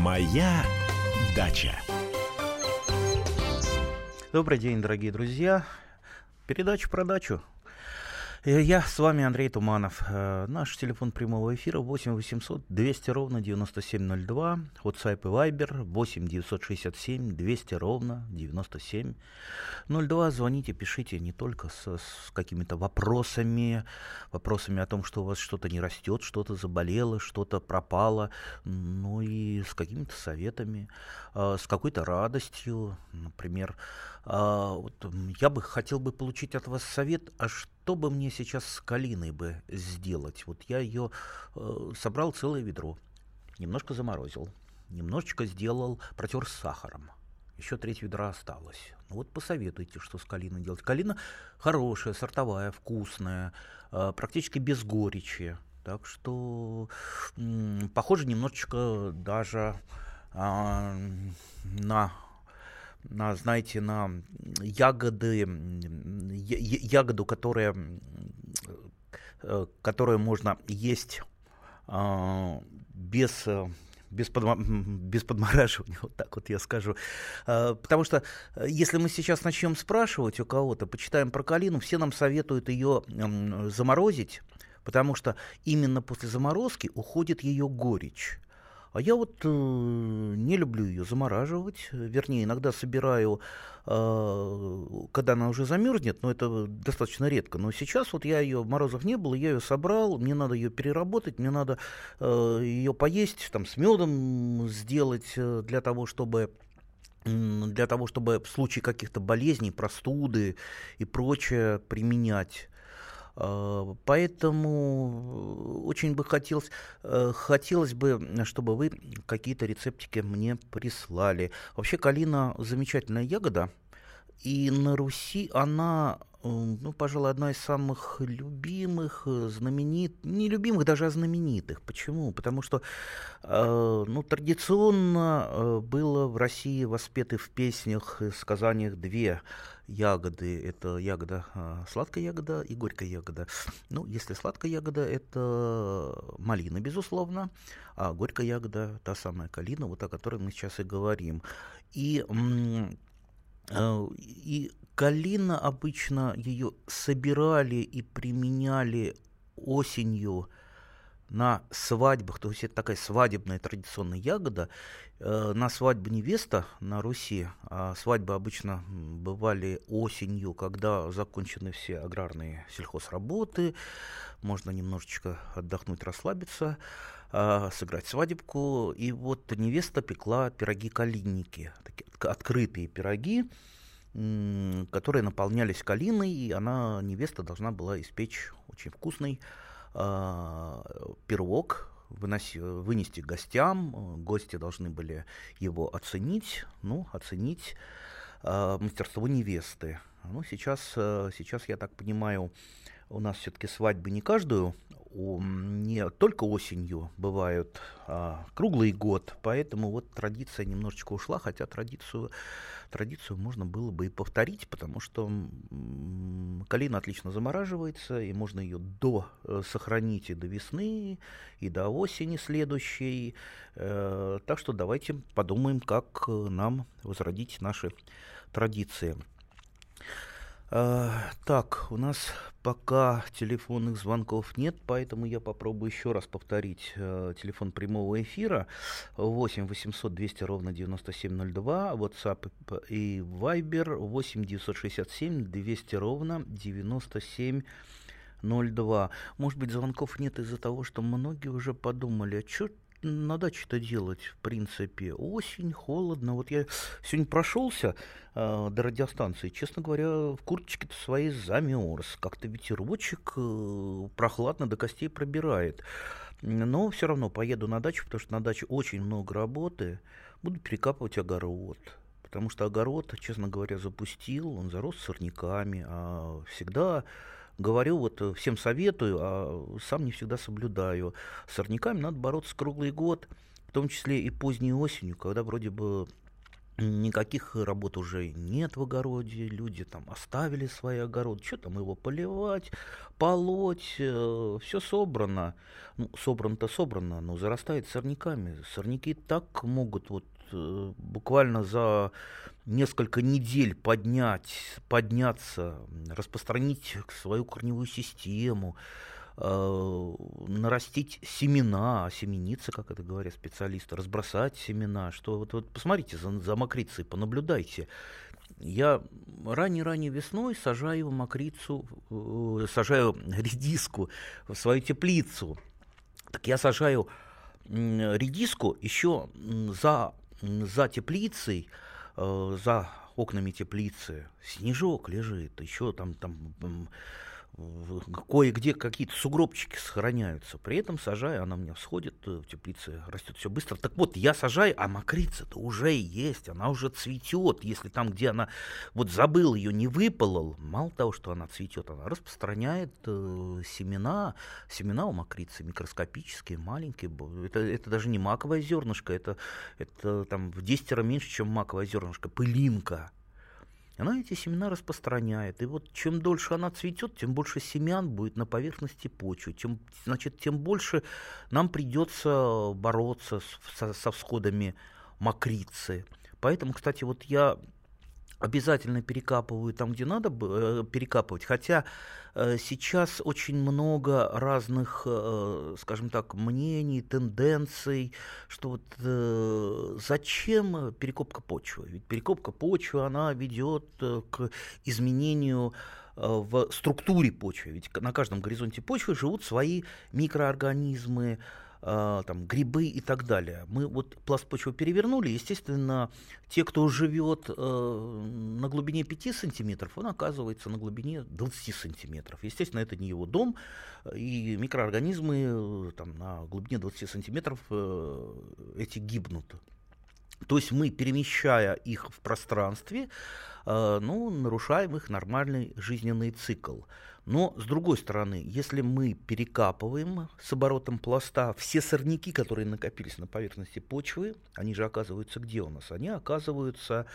Моя дача. Добрый день, дорогие друзья. Передача про дачу. Э, Я с вами Андрей Туманов. Э, Наш телефон прямого эфира 8 800 200 ровно 9702. WhatsApp и Viber 8 967 200 ровно 9702. Звоните, пишите не только с, с какими-то вопросами, вопросами о том, что у вас что-то не растет, что-то заболело, что-то пропало, но и с какими-то советами, э, с какой-то радостью. Например, а, вот, я бы хотел бы получить от вас совет, а что бы мне сейчас с калиной бы сделать? Вот я ее э, собрал целое ведро, немножко заморозил, немножечко сделал, протер с сахаром. Еще треть ведра осталось. Ну вот посоветуйте, что с калиной делать. Калина хорошая, сортовая, вкусная, э, практически без горечи. Так что похоже немножечко даже а, на на, знаете, на ягоды, ягоду, которая, э, которую можно есть а, без, э, без, м, без подмораживания, вот так вот я скажу. А, Потому что э, если мы сейчас начнем спрашивать у кого-то, почитаем про калину, все нам советуют ее заморозить, потому что именно после заморозки уходит ее горечь. А я вот э, не люблю ее замораживать, вернее, иногда собираю, э, когда она уже замерзнет, но это достаточно редко. Но сейчас вот я ее, морозов не было, я ее собрал, мне надо ее переработать, мне надо э, ее поесть, там, с медом сделать э, для того, чтобы для того, чтобы в случае каких-то болезней, простуды и прочее применять. А, Поэтому очень бы хотелось, э, хотелось бы, чтобы вы какие-то рецептики мне прислали. Вообще калина замечательная ягода, и на Руси она, э, ну, пожалуй, одна из самых любимых, э, знаменит, не любимых даже, а знаменитых. Почему? Потому что, э, ну, традиционно э, было в России воспеты в песнях и сказаниях две ягоды. Это ягода, э, сладкая ягода и горькая ягода. Ну, если сладкая ягода, это малина, безусловно, а горькая ягода, та самая калина, вот о которой мы сейчас и говорим. И Э, И калина обычно ее собирали и применяли осенью на свадьбах, то есть это такая свадебная традиционная ягода. Э, На свадьбу невеста на Руси, а свадьбы обычно бывали осенью, когда закончены все аграрные сельхозработы, можно немножечко отдохнуть, расслабиться, а, сыграть свадебку. И вот невеста пекла пироги-калинники, такие отк- открытые пироги, которые наполнялись калиной, и она, невеста, должна была испечь очень вкусный а, пирог, выноси- вынести гостям. Э, Гости должны были его оценить, ну, оценить а, мастерство невесты. Ну, сейчас, э, сейчас, я так понимаю, у нас все-таки свадьбы не каждую, не только осенью бывают, а круглый год, поэтому вот традиция немножечко ушла, хотя традицию, традицию можно было бы и повторить, потому что калина отлично замораживается, и можно ее до, э, сохранить и до весны, и до осени следующей. Э, Так что давайте подумаем, как э, нам возродить наши традиции. Э, Так, у нас пока телефонных звонков нет, поэтому я попробую еще раз повторить э, телефон прямого эфира 8 800 200 ровно 9702, WhatsApp и Viber 8 967 200 ровно 9702. Может быть, звонков нет из-за того, что многие уже подумали, а что на даче-то делать, в принципе? Осень, холодно. Вот я сегодня прошелся э, до радиостанции, честно говоря, в курточке-то своей замерз. Как-то ветерочек э, прохладно до костей пробирает. Но все равно поеду на дачу, потому что на даче очень много работы. Буду перекапывать огород. Потому что огород, честно говоря, запустил, он зарос сорняками. А всегда говорю, вот э, всем советую, а сам не всегда соблюдаю. С сорняками надо бороться круглый год, в том числе и поздней осенью, когда вроде бы никаких работ уже нет в огороде, люди там оставили свои огороды, что там его поливать, полоть, э, все собрано. Ну, собрано-то собрано, но зарастает сорняками. Сорняки так могут вот буквально за несколько недель поднять, подняться, распространить свою корневую систему, Э, нарастить семена, семениться, как это говорят специалисты, разбросать семена, что вот, вот посмотрите за, за мокрицей, понаблюдайте. Я ранней-ранней весной сажаю мокрицу, э, сажаю редиску в свою теплицу. Так я сажаю редиску еще за, за теплицей, э, за окнами теплицы. Снежок лежит, еще там, там кое-где какие-то сугробчики сохраняются. При этом сажаю, она у меня всходит э, в теплице, растет все быстро. Так вот, я сажаю, а мокрица-то уже есть, она уже цветет. Если там, где она вот забыл ее, не выполол, мало того, что она цветет, она распространяет э, семена. Семена у мокрицы микроскопические, маленькие. Это, это даже не маковое зернышко, это, это там в 10 раз меньше, чем маковое зернышко, пылинка она эти семена распространяет. И вот чем дольше она цветет, тем больше семян будет на поверхности почвы, тем, значит, тем больше нам придется бороться с, со, со всходами мокрицы. Поэтому, кстати, вот я обязательно перекапываю там, где надо э, перекапывать. Хотя э, сейчас очень много разных, э, скажем так, мнений, тенденций, что вот зачем перекопка почвы? Ведь перекопка почвы, она ведет к изменению в структуре почвы. Ведь на каждом горизонте почвы живут свои микроорганизмы, а, там, грибы и так далее. Мы вот пласт почвы перевернули, естественно, те, кто живет э, на глубине 5 сантиметров, он оказывается на глубине 20 сантиметров. Естественно, это не его дом, и микроорганизмы там, на глубине 20 сантиметров э, эти гибнут. То есть мы, перемещая их в пространстве, э, ну, нарушаем их нормальный жизненный цикл. Но, с другой стороны, если мы перекапываем с оборотом пласта все сорняки, которые накопились на поверхности почвы, они же оказываются где у нас? Они оказываются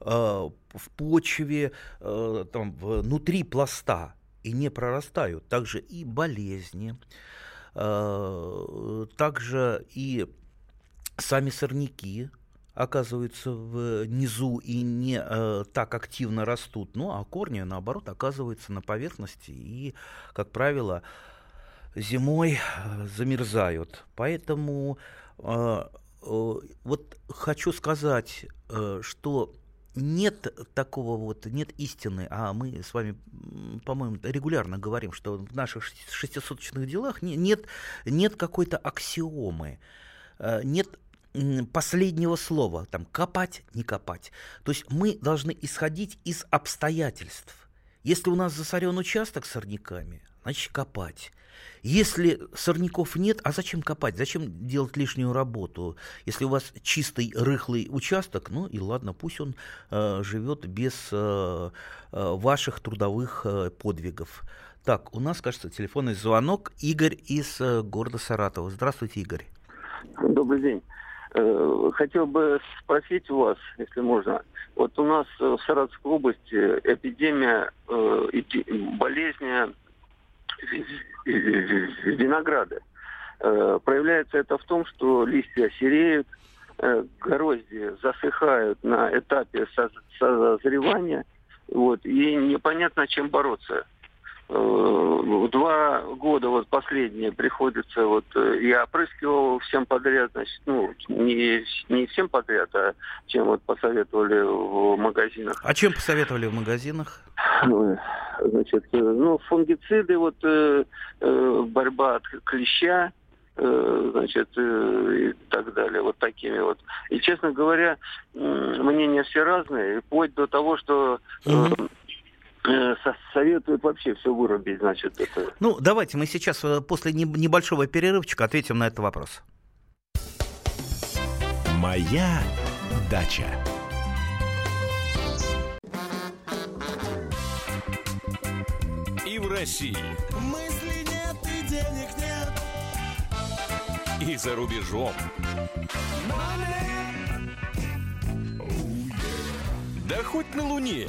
э, в почве, э, там, внутри пласта и не прорастают. Также и болезни, э, также и сами сорняки, оказываются внизу и не э, так активно растут, ну а корни, наоборот, оказываются на поверхности и, как правило, зимой э, замерзают. Поэтому э, э, вот хочу сказать, э, что нет такого вот, нет истины, а мы с вами, по-моему, регулярно говорим, что в наших шестисоточных делах нет, нет какой-то аксиомы, э, нет последнего слова, там, копать, не копать. То есть мы должны исходить из обстоятельств. Если у нас засорен участок сорняками, значит копать. Если сорняков нет, а зачем копать? Зачем делать лишнюю работу? Если у вас чистый, рыхлый участок, ну и ладно, пусть он э, живет без э, э, ваших трудовых э, подвигов. Так, у нас, кажется, телефонный звонок. Игорь из э, города Саратова. Здравствуйте, Игорь. Добрый день. Э, хотел бы спросить у вас, если можно. Вот у нас в Саратовской области эпидемия э, болезни винограда. Э, проявляется это в том, что листья сереют, грозди засыхают на этапе созревания, вот, и непонятно, чем бороться. Э, два года вот последние приходится вот э, я опрыскивал всем подряд, значит, ну не не всем подряд, а чем вот посоветовали в магазинах. А чем посоветовали в магазинах? Значит, э, ну фунгициды вот борьба от клеща, значит, и так далее, вот такими вот. И, честно говоря, мнения все разные, вплоть до того, что mm-hmm Э, советуют вообще все вырубить, значит, это. Ну, давайте мы сейчас э, после небольшого перерывчика ответим на этот вопрос. Моя дача. И в России. Мысли нет и денег нет. И за рубежом. Money. Да хоть на Луне.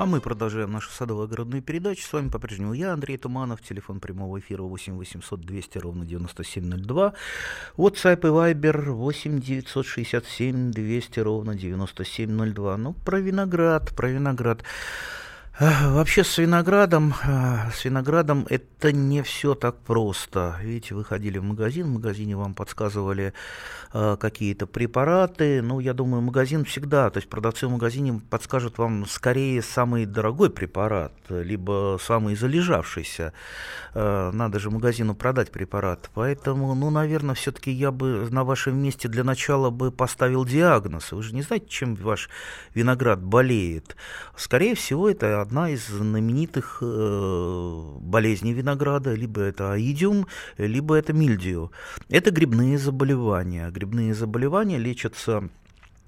А мы продолжаем нашу садово-огородную передачу. С вами по-прежнему я, Андрей Туманов. Телефон прямого эфира 8 800 200 ровно 9702. WhatsApp и Viber 8 967 200 ровно 9702. Ну, про виноград, про виноград. Вообще с виноградом, с виноградом это не все так просто. Видите, вы ходили в магазин, в магазине вам подсказывали какие-то препараты. Ну, я думаю, магазин всегда, то есть продавцы в магазине подскажут вам скорее самый дорогой препарат, либо самый залежавшийся. Надо же магазину продать препарат. Поэтому, ну, наверное, все-таки я бы на вашем месте для начала бы поставил диагноз. Вы же не знаете, чем ваш виноград болеет. Скорее всего, это одна из знаменитых э, болезней винограда, либо это аидиум, либо это мильдию. Это грибные заболевания. Грибные заболевания лечатся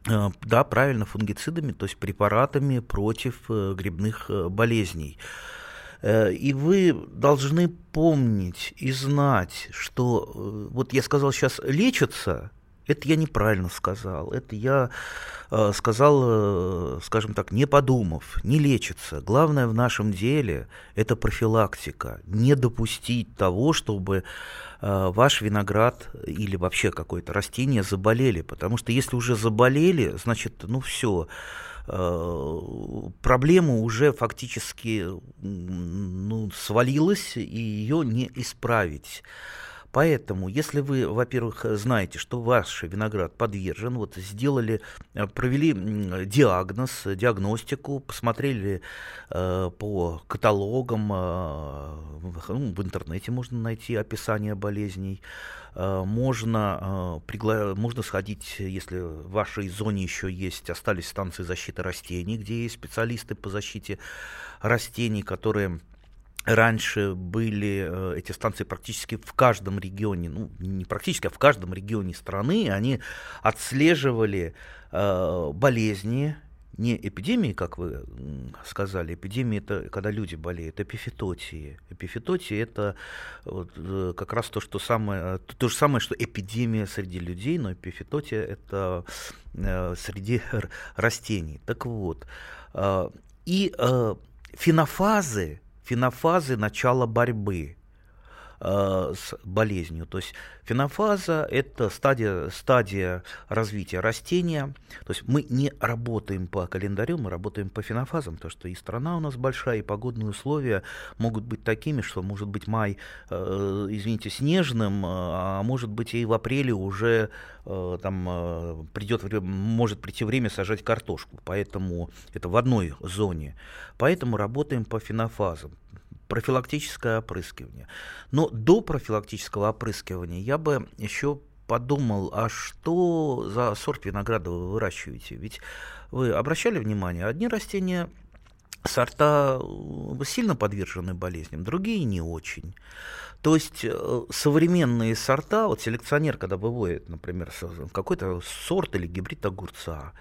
э, да, правильно, фунгицидами, то есть препаратами против э, грибных э, болезней. И вы должны помнить и знать, что вот я сказал сейчас лечатся, это я неправильно сказал. Это я э, сказал, э, скажем так, не подумав, не лечится. Главное в нашем деле это профилактика. Не допустить того, чтобы э, ваш виноград или вообще какое-то растение заболели. Потому что если уже заболели, значит, ну все э, проблема уже фактически ну, свалилась, и ее не исправить. Поэтому, если вы, во-первых, знаете, что ваш виноград подвержен, вот сделали, э, провели диагноз, диагностику, посмотрели э, по каталогам, э, ну, в интернете можно найти описание болезней, э, можно, э, пригла... можно сходить, если в вашей зоне еще есть, остались станции защиты растений, где есть специалисты по защите растений, которые Раньше были э, эти станции практически в каждом регионе, ну не практически, а в каждом регионе страны, они отслеживали э, болезни, не эпидемии, как вы сказали, эпидемии это когда люди болеют, эпифитотии. Эпифитотии это вот, э, как раз то, что самое, то же самое, что эпидемия среди людей, но эпифитотия это э, среди растений. Так вот, э, и э, фенофазы фенофазы начала борьбы э, с болезнью. То есть фенофаза – это стадия, стадия развития растения. То есть мы не работаем по календарю, мы работаем по фенофазам, потому что и страна у нас большая, и погодные условия могут быть такими, что может быть май, э, извините, снежным, а может быть и в апреле уже э, там э, придет, может прийти время сажать картошку. Поэтому это в одной зоне. Поэтому работаем по фенофазам профилактическое опрыскивание. Но до профилактического опрыскивания я бы еще подумал, а что за сорт винограда вы выращиваете? Ведь вы обращали внимание, одни растения сорта э, сильно подвержены болезням, другие не очень. То есть э, современные сорта, вот селекционер, когда выводит, например, какой-то сорт или гибрид огурца,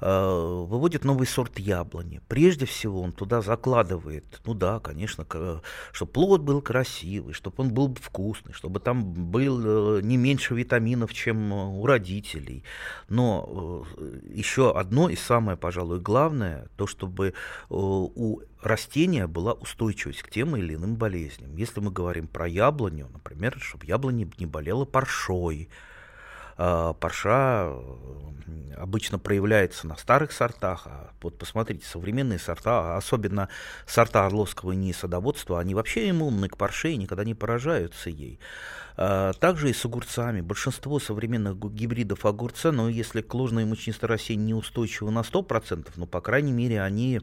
выводит новый сорт яблони. Прежде всего он туда закладывает, ну да, конечно, чтобы плод был красивый, чтобы он был вкусный, чтобы там был э, не меньше витаминов, чем у родителей. Но э, еще одно и самое, пожалуй, главное, то, чтобы у растения была устойчивость к тем или иным болезням. Если мы говорим про яблоню, например, чтобы яблоня не болела паршой, парша обычно проявляется на старых сортах. А вот посмотрите, современные сорта, особенно сорта орловского ини садоводства, они вообще иммунны к парше и никогда не поражаются ей. А, также и с огурцами. Большинство современных гибридов огурца, но если к ложной мучнистой росе не устойчивы на 100%, но, по крайней мере, они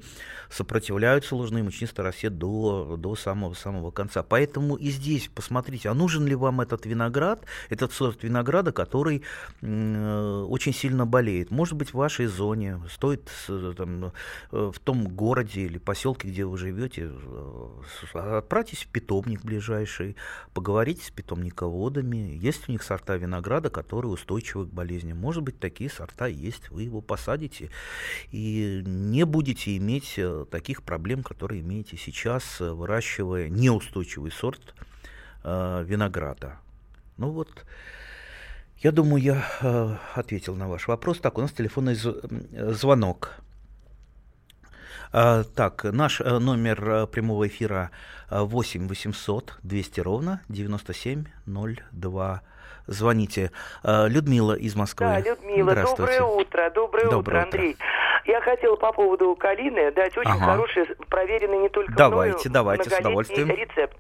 сопротивляются ложной мучнистой росе до, до самого-самого конца. Поэтому и здесь посмотрите, а нужен ли вам этот виноград, этот сорт винограда, который э, очень сильно болеет. Может быть, в вашей зоне стоит там, в том городе или поселке, где вы живете, отправьтесь в питомник ближайший, поговорите с питомниководами. Есть у них сорта винограда, которые устойчивы к болезням. Может быть, такие сорта есть. Вы его посадите и не будете иметь таких проблем, которые имеете сейчас, выращивая неустойчивый сорт э, винограда. Ну вот, я думаю, я э, ответил на ваш вопрос. Так, у нас телефонный звонок. Э, так, наш э, номер э, прямого эфира 8 800 200 ровно 9702. Звоните. Людмила из Москвы. Да, Людмила, доброе утро. Доброе, доброе утро, Андрей. Я хотела по поводу калины дать очень ага. хороший, проверенный не только давайте, мною, давайте, с удовольствием. рецепт.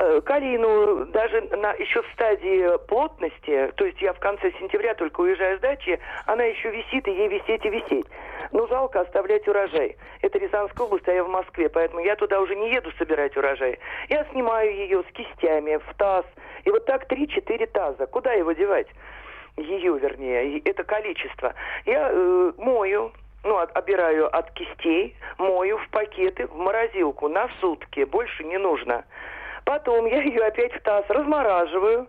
Э, калину даже на, еще в стадии плотности, то есть я в конце сентября только уезжаю с дачи, она еще висит, и ей висеть и висеть. Ну, жалко оставлять урожай. Это Рязанская область, а я в Москве, поэтому я туда уже не еду собирать урожай. Я снимаю ее с кистями в таз, и вот так 3-4 таза. Куда его девать? Ее, вернее, это количество. Я э, мою, ну, от, обираю от кистей, мою в пакеты, в морозилку на сутки. Больше не нужно. Потом я ее опять в таз размораживаю.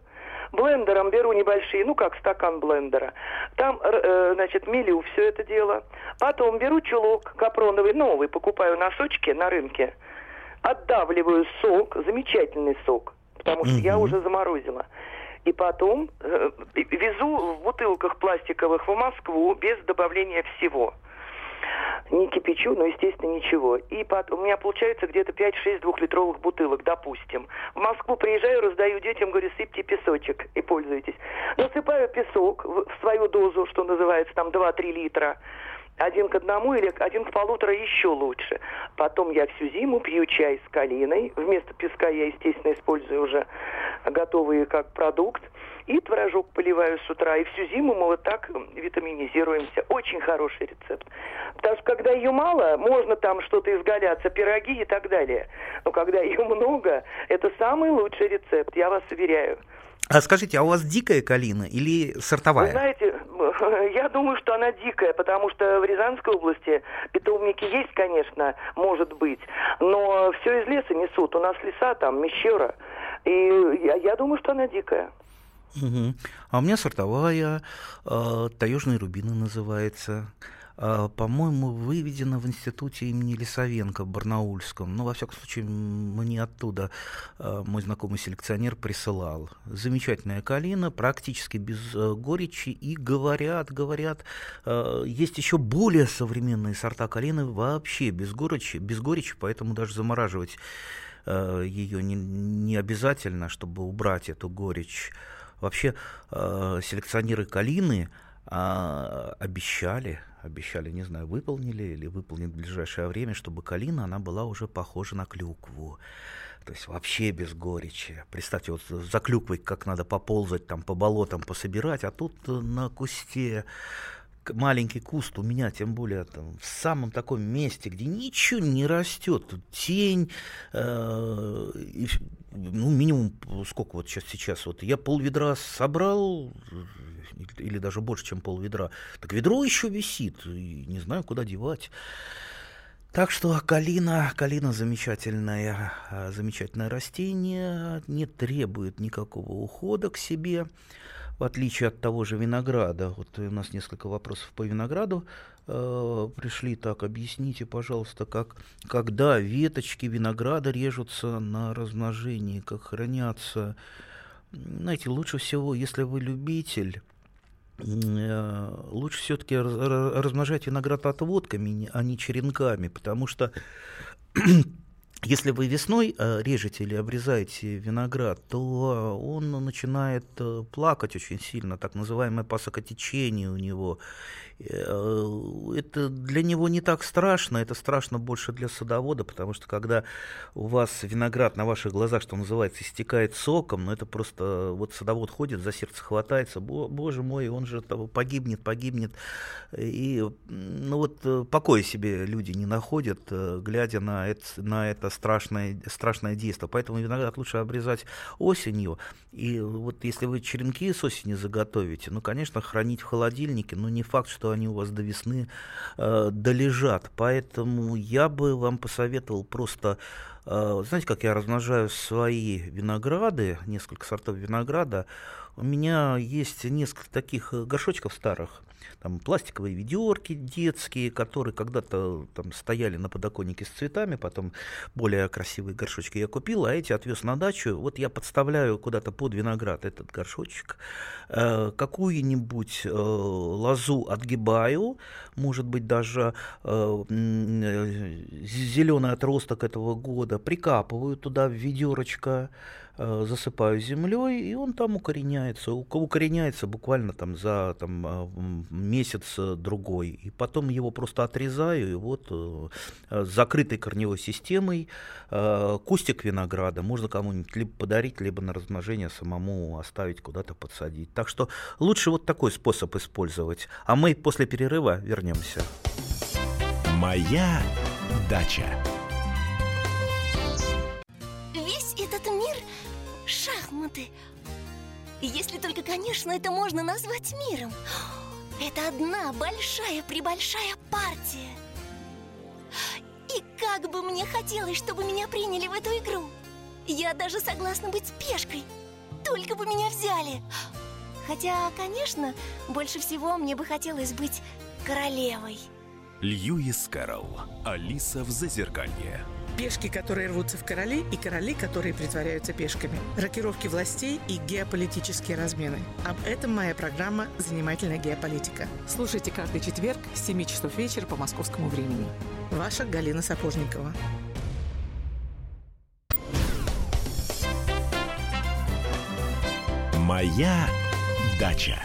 Блендером беру небольшие, ну как стакан блендера. Там, э, значит, мелю все это дело. Потом беру чулок капроновый, новый, покупаю носочки на рынке. Отдавливаю сок, замечательный сок, потому что я уже заморозила. И потом э, везу в бутылках пластиковых в Москву без добавления всего не кипячу, но, естественно, ничего. И потом, у меня получается где-то 5-6 двухлитровых бутылок, допустим. В Москву приезжаю, раздаю детям, говорю, сыпьте песочек и пользуйтесь. Насыпаю песок в свою дозу, что называется, там 2-3 литра один к одному или один к полутора еще лучше. Потом я всю зиму пью чай с калиной. Вместо песка я, естественно, использую уже готовые как продукт. И творожок поливаю с утра. И всю зиму мы вот так витаминизируемся. Очень хороший рецепт. Потому что когда ее мало, можно там что-то изгаляться, пироги и так далее. Но когда ее много, это самый лучший рецепт, я вас уверяю. А скажите, а у вас дикая калина или сортовая? Вы знаете, я думаю, что она дикая, потому что в Рязанской области питомники есть, конечно, может быть, но все из леса несут. У нас леса там, мещера. И я, я думаю, что она дикая. Угу. А у меня сортовая, э, таежные рубины называется. А, по-моему, выведена в институте имени Лисовенко в Барнаульском. Ну, во всяком случае, мне оттуда а, мой знакомый селекционер присылал. Замечательная калина, практически без э, горечи. И говорят, говорят, а, есть еще более современные сорта калины вообще без горечи, без горечи поэтому даже замораживать ее не, не обязательно, чтобы убрать эту горечь. Вообще, селекционеры калины обещали, обещали, не знаю, выполнили или выполнят в ближайшее время, чтобы калина, она была уже похожа на клюкву. То есть вообще без горечи. Представьте, вот за клюквой как надо поползать, там по болотам пособирать, а тут на кусте маленький куст у меня, тем более там, в самом таком месте, где ничего не растет, тут тень, э, и, ну, минимум, сколько вот сейчас, сейчас, вот я пол ведра собрал, или даже больше, чем пол ведра, так ведро еще висит, и не знаю, куда девать. Так что калина, калина замечательное, а, замечательное растение, не требует никакого ухода к себе, в отличие от того же винограда. Вот у нас несколько вопросов по винограду э, пришли. Так, объясните, пожалуйста, как, когда веточки винограда режутся на размножении, как хранятся. Знаете, лучше всего, если вы любитель, Э, лучше все-таки размножать виноград отводками, а не черенками, потому что если вы весной э, режете или обрезаете виноград, то он начинает э, плакать очень сильно, так называемое пасокотечение у него. Э, это для него не так страшно, это страшно больше для садовода, потому что когда у вас виноград на ваших глазах, что называется, истекает соком, ну это просто вот садовод ходит, за сердце хватается, боже мой, он же погибнет, погибнет. И ну вот покоя себе люди не находят, глядя на это, на это страшное, страшное действие. Поэтому виноград лучше обрезать осенью. И вот если вы черенки с осени заготовите, ну, конечно, хранить в холодильнике, но не факт, что они у вас до весны э, долежат. Поэтому я бы вам посоветовал просто э, знаете, как я размножаю свои винограды, несколько сортов винограда, у меня есть несколько таких э, горшочков старых, там пластиковые ведерки детские, которые когда-то там стояли на подоконнике с цветами, потом более красивые горшочки я купил, а эти отвез на дачу. Вот я подставляю куда-то под виноград этот горшочек, э, какую-нибудь э, лозу отгибаю, может быть даже э, э зеленый отросток этого года, прикапываю туда в ведерочко, засыпаю землей, и он там укореняется. Укореняется буквально там за там, э, месяц-другой. И потом его просто отрезаю, и вот э, с закрытой корневой системой кустик винограда можно кому-нибудь либо подарить, либо на размножение самому оставить, куда-то подсадить. Так что лучше вот такой способ использовать. А мы после перерыва вернемся. Моя дача. Шахматы. Если только, конечно, это можно назвать миром. Это одна большая-пребольшая партия. И как бы мне хотелось, чтобы меня приняли в эту игру. Я даже согласна быть пешкой. Только бы меня взяли. Хотя, конечно, больше всего мне бы хотелось быть королевой. Льюис Кэрролл. Алиса в Зазеркалье. Пешки, которые рвутся в короли, и короли, которые притворяются пешками. Рокировки властей и геополитические размены. Об этом моя программа «Занимательная геополитика». Слушайте каждый четверг с 7 часов вечера по московскому времени. Ваша Галина Сапожникова. Моя дача.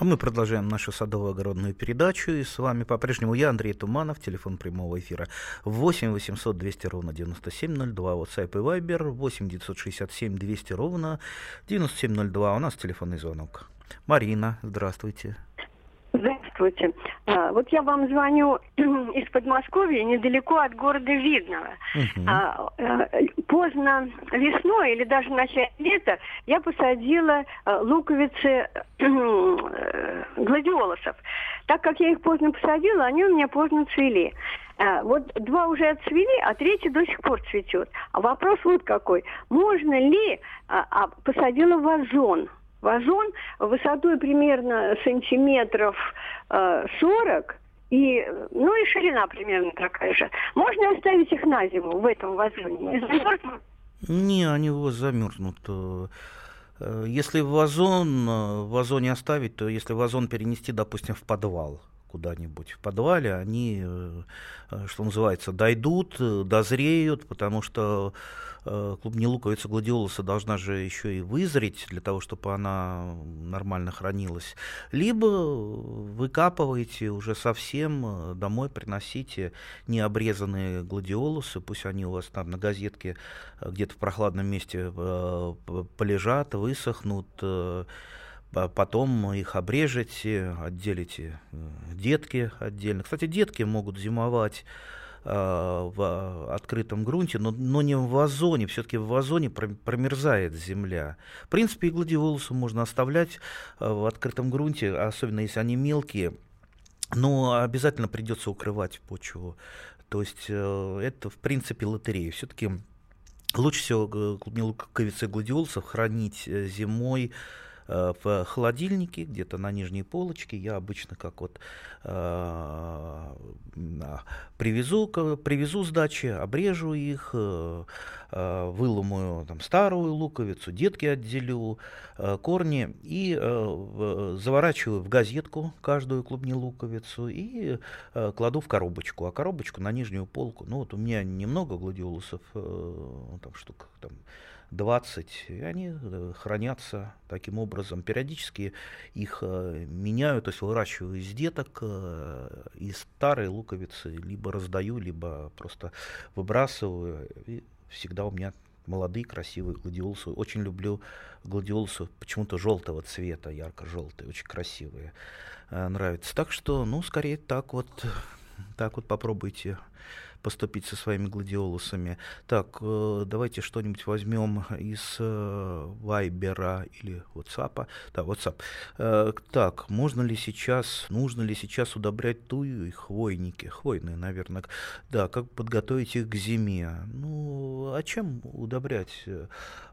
А мы продолжаем нашу садово-огородную передачу. И с вами по-прежнему я, Андрей Туманов, телефон прямого эфира 8 800 200 ровно 9702, WhatsApp и Viber 8 967 200 ровно 9702. У нас телефонный звонок. Марина, здравствуйте. Здравствуйте. А, вот я вам звоню из Подмосковья, недалеко от города Видного. Угу. Поздно весной или даже в начале лета я посадила а, луковицы э, гладиолусов. Так как я их поздно посадила, они у меня поздно цвели. А, вот два уже отцвели, а третий до сих пор цветет. А вопрос вот какой. Можно ли... А, а, посадила вазон вазон высотой примерно сантиметров э, 40 и, ну и ширина примерно такая же. Можно оставить их на зиму в этом вазоне? Не, они у вас замерзнут. Э, если вазон э, вазоне оставить, то если вазон перенести, допустим, в подвал, куда-нибудь в подвале, они, э, что называется, дойдут, дозреют, потому что Э, клубни луковица гладиолуса должна же еще и вызреть для того, чтобы она нормально хранилась. Либо выкапываете уже совсем, э, домой приносите необрезанные гладиолусы, пусть они у вас там на газетке э, где-то в прохладном месте полежат, высохнут, потом их обрежете, отделите детки отдельно. Кстати, детки могут зимовать в открытом грунте, но, но не в вазоне. Все-таки в вазоне промерзает земля. В принципе, и гладиолусы можно оставлять э, в открытом грунте, особенно если они мелкие. Но обязательно придется укрывать почву. То есть э, это, в принципе, лотерея. Все-таки лучше всего луковицы гладиолусов хранить зимой Э, в холодильнике, где-то на нижней полочке. Я обычно как вот э, привезу, привезу с дачи, обрежу их, э, э, выломаю там, старую луковицу, детки отделю, э, корни и э, заворачиваю в газетку каждую клубни луковицу и э, кладу в коробочку, а коробочку на нижнюю полку. Ну вот у меня немного гладиолусов, э, там штук там 20, и они э, хранятся таким образом. Периодически их э, меняю, то есть выращиваю из деток, э, из старой луковицы, либо раздаю, либо просто выбрасываю. И всегда у меня молодые, красивые гладиолусы. Очень люблю гладиолусы почему-то желтого цвета, ярко-желтые, очень красивые. Нравится. Так что, ну, скорее так вот, так вот попробуйте поступить со своими гладиолусами. Так, э, давайте что-нибудь возьмем из э, Вайбера или WhatsApp. Да, WhatsApp. Э, так, можно ли сейчас, нужно ли сейчас удобрять тую и хвойники? Хвойные, наверное. Да, как подготовить их к зиме? Ну, а чем удобрять?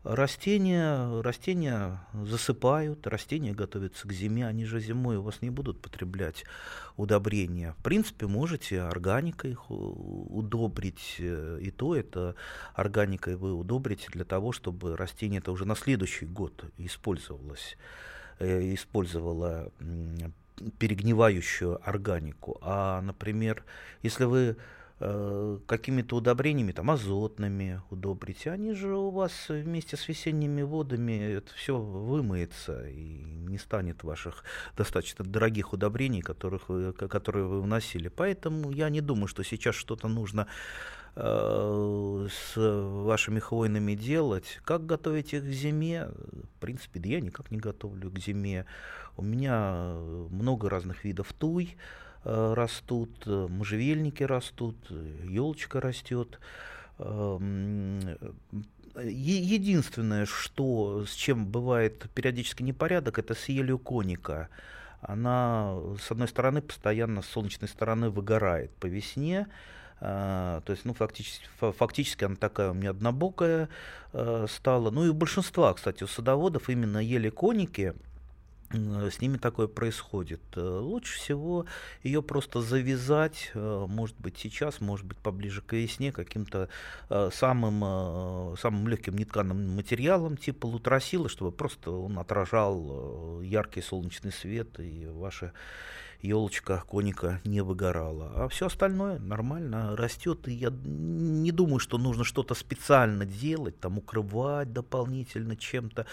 Растения, растения засыпают, растения готовятся к зиме, они же зимой у вас не будут потреблять удобрения. В принципе, можете органикой их удобрить, э, и то это органикой вы удобрите для того, чтобы растение это уже на следующий год использовалось, э, использовало перегнивающую органику. А, например, если вы Э, какими-то удобрениями, там, азотными удобрите, они же у вас вместе с весенними водами это все вымоется и не станет ваших достаточно дорогих удобрений, которых вы, которые вы вносили. Поэтому я не думаю, что сейчас что-то нужно э, с вашими хвойными делать. Как готовить их к зиме? В принципе, да я никак не готовлю к зиме. У меня много разных видов туй. Э, растут, э, можжевельники растут, елочка растет. Эм, единственное, что с чем бывает периодически непорядок, это с елью коника. Она, с одной стороны, постоянно с солнечной стороны выгорает по весне, то есть, ну, фактически, фактически она такая у меня однобокая стала. Ну и у большинства, кстати, у садоводов именно ели коники, с ними такое происходит. Э, лучше всего ее просто завязать, э, может быть сейчас, может быть поближе к весне, каким-то э, самым, самым легким нетканым материалом типа лутросила, чтобы просто он отражал яркий солнечный свет и ваши елочка коника не выгорала. А все остальное нормально растет. И я не думаю, что нужно что-то специально делать, там укрывать дополнительно чем-то.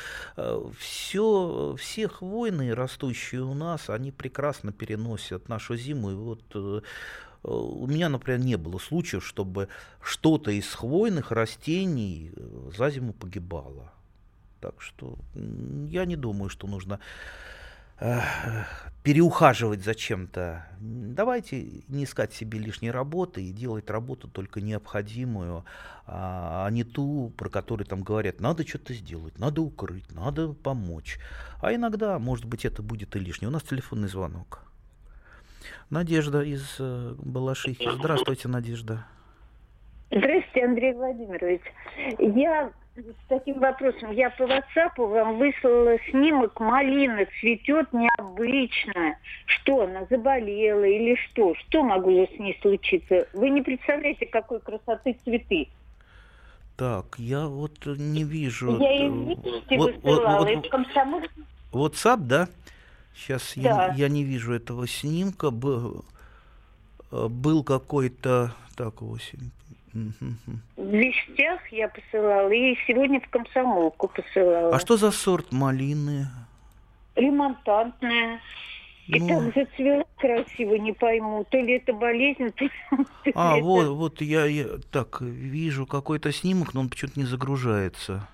Все, э, все хвойные растущие у нас, они прекрасно переносят нашу зиму. И вот э, у меня, например, не было случаев, чтобы что-то из хвойных растений э, за зиму погибало. Так что я не думаю, что нужно переухаживать за чем-то. Давайте не искать себе лишней работы и делать работу только необходимую, а, а не ту, про которую там говорят, надо что-то сделать, надо укрыть, надо помочь. А иногда, может быть, это будет и лишнее. У нас телефонный звонок. Надежда из э, Балашихи. Здравствуйте, Надежда. Здравствуйте, Андрей Владимирович. Я с таким вопросом. Я по WhatsApp вам выслала снимок малины. Цветет необычно. Что, она заболела или что? Что могло с ней случиться? Вы не представляете, какой красоты цветы. Так, я вот не вижу. Я из Витебски вот, высылала, вот, вот, комсомол... WhatsApp, да? Сейчас да. я, я не вижу этого снимка. Был, э, был какой-то... Так, 8, в вещах я посылала, и сегодня в комсомолку посылала. А что за сорт малины? Ремонтантная. И ну... так зацвела красиво, не пойму, то ли это болезнь, то ли... А, вот, вот я, я так вижу какой-то снимок, но он почему-то не загружается.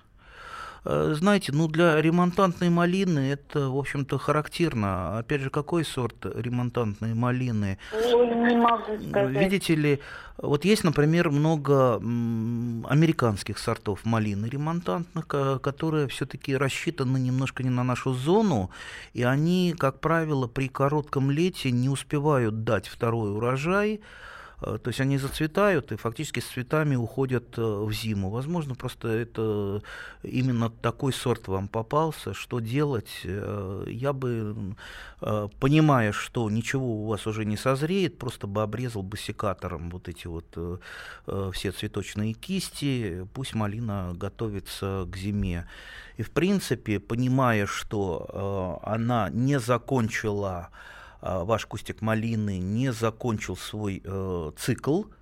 Э, знаете, ну для ремонтантной малины это, в общем-то, характерно. Опять же, какой сорт ремонтантной малины? Ой, не могу сказать. Видите ли, вот есть, например, много американских сортов малины ремонтантных, которые все-таки рассчитаны немножко не на нашу зону, и они, как правило, при коротком лете не успевают дать второй урожай, Э, то есть они зацветают и фактически с цветами уходят э, в зиму. Возможно, просто это именно такой сорт вам попался. Что делать? Э, я бы, понимая, что ничего у вас уже не созреет, просто бы обрезал бы секатором вот эти вот все цветочные кисти. Пусть малина готовится к зиме. И в принципе, понимая, что она не закончила ваш кустик малины не закончил свой э, цикл, Э,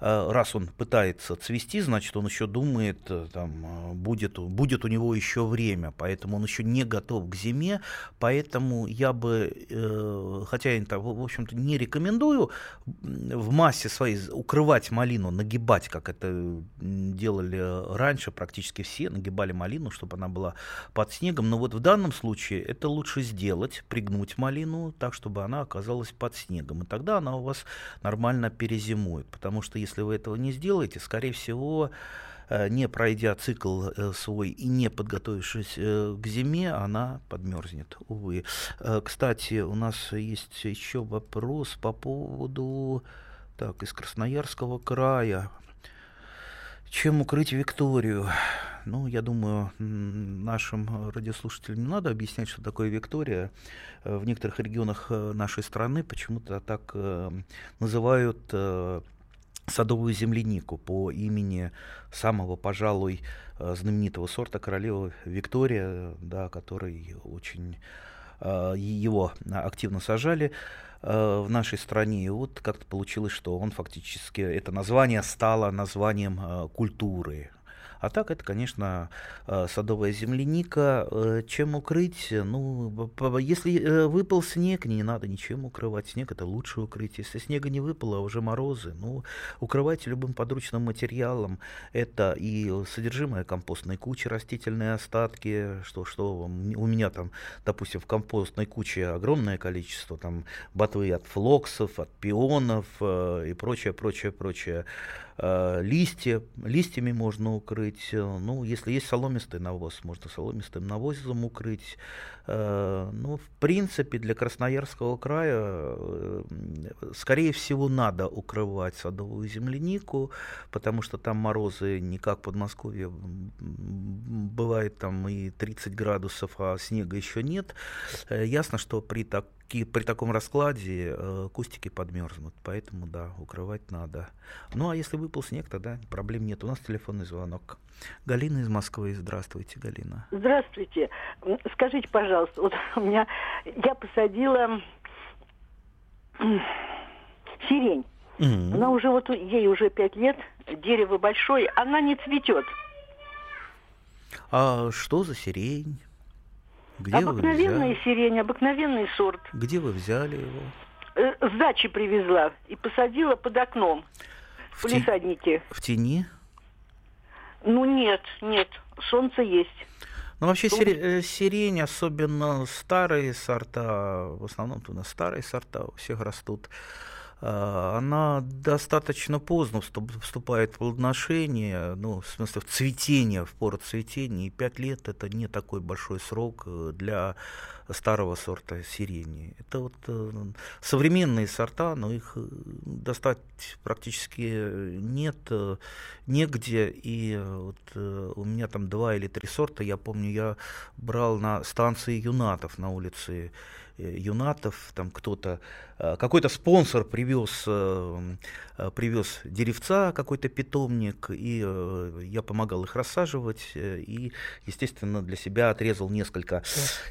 раз он пытается цвести, значит, он еще думает, э, там, э, будет, будет у него еще время, поэтому он еще не готов к зиме, поэтому я бы, хотя я в общем-то, не рекомендую в массе своей укрывать малину, нагибать, как это делали раньше, практически все нагибали малину, чтобы она была под снегом, но вот в данном случае это лучше сделать, пригнуть малину так, чтобы она оказалась под снегом, и тогда она у вас нормально перезимует, потому что если вы этого не сделаете, скорее всего, Э, не пройдя цикл э, свой и не подготовившись э, к зиме, она подмерзнет, увы. Кстати, у нас есть еще вопрос по поводу так, из Красноярского края. Чем укрыть Викторию? Ну, я думаю, нашим радиослушателям не надо объяснять, что такое Виктория. В некоторых регионах нашей страны почему-то так называют садовую землянику по имени самого, пожалуй, э, знаменитого сорта королевы Виктория, да, который очень э, его активно сажали э, в нашей стране. И вот как-то получилось, что он фактически, это название стало названием культуры. А так это, конечно, э, садовая земляника. Э, чем укрыть? Ну, если э, выпал снег, не надо ничем укрывать. Снег это лучше укрыть. Если снега не выпало, а уже морозы, ну, укрывайте любым подручным материалом. Это и содержимое компостной кучи, растительные остатки, что, что у меня там, допустим, в компостной куче огромное количество там ботвы от флоксов, от пионов и прочее, прочее, прочее. Э, листья, листьями можно укрыть. Э, ну, если есть соломистый навоз, можно соломистым навозом укрыть. Э, ну, в принципе, для Красноярского края, скорее всего, надо укрывать садовую землянику, потому что там морозы не как в Подмосковье, бывает там и 30 градусов, а снега еще нет. Ясно, что при так при таком раскладе э, кустики подмерзнут, поэтому да, укрывать надо. Ну а если выпал снег, тогда проблем нет. У нас телефонный звонок. Галина из Москвы. Здравствуйте, Галина. Здравствуйте. Скажите, пожалуйста, вот у меня я посадила сирень. Mm-hmm. Она уже вот ей уже пять лет, дерево большое, она не цветет. А что за сирень? Где Обыкновенная сирень, обыкновенный сорт. Где вы взяли его? Э, с дачи привезла и посадила под окном в, в те... В тени? Ну нет, нет, солнце есть. Ну, вообще сирень, сирень, особенно старые сорта, в основном у нас старые сорта у всех растут, она достаточно поздно вступает в плодоношение, ну, в смысле, в цветение, в пору цветения, и пять лет это не такой большой срок э, для старого сорта сирени. Это вот э, современные сорта, но их э, достать практически нет, негде, и вот у меня там два или три сорта, я помню, я брал на станции юнатов на улице юнатов, там кто-то, э, какой-то спонсор привез, э, э, привез деревца, какой-то питомник, и я помогал их рассаживать, и, естественно, для себя отрезал несколько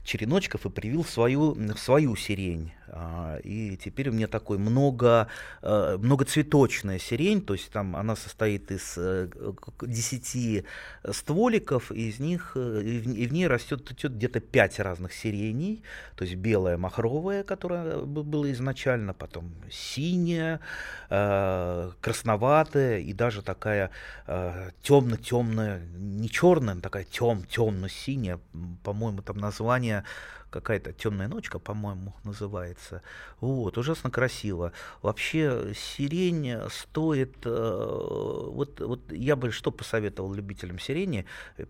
череночков и привил свою, свою сирень. А, и теперь у меня такой много, многоцветочная сирень, то есть там она состоит из 10 стволиков, и из них, и в ней растет где-то 5 разных сиреней, то есть белая махровая, которая была изначально, потом синяя, э, красноватая и даже такая э, темно-темная, не черная, но такая тем, темно-синяя, по-моему, там название какая-то темная ночка, по-моему, называется. Вот, ужасно красиво. Вообще сирень стоит, э, вот, вот я бы что посоветовал любителям сирени,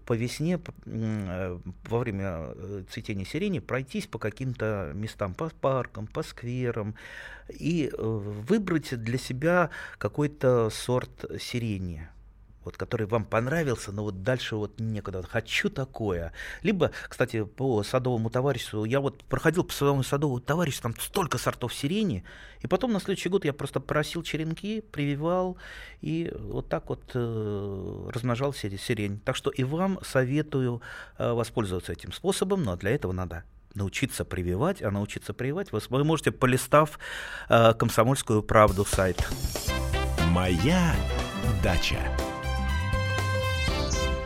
по весне, э, во время э, цветения сирени пройтись по каким-то местам, по паркам, по скверам, и выбрать для себя какой-то сорт сирени вот, который вам понравился, но вот дальше вот некуда. Хочу такое. Либо, кстати, по садовому товариществу, я вот проходил по своему садовому товариществу, там столько сортов сирени, и потом на следующий год я просто просил черенки, прививал, и вот так вот э, размножал сирень. Так что и вам советую э, воспользоваться этим способом, но для этого надо научиться прививать, а научиться прививать вы, вы можете, полистав э, «Комсомольскую правду» сайт. «Моя дача».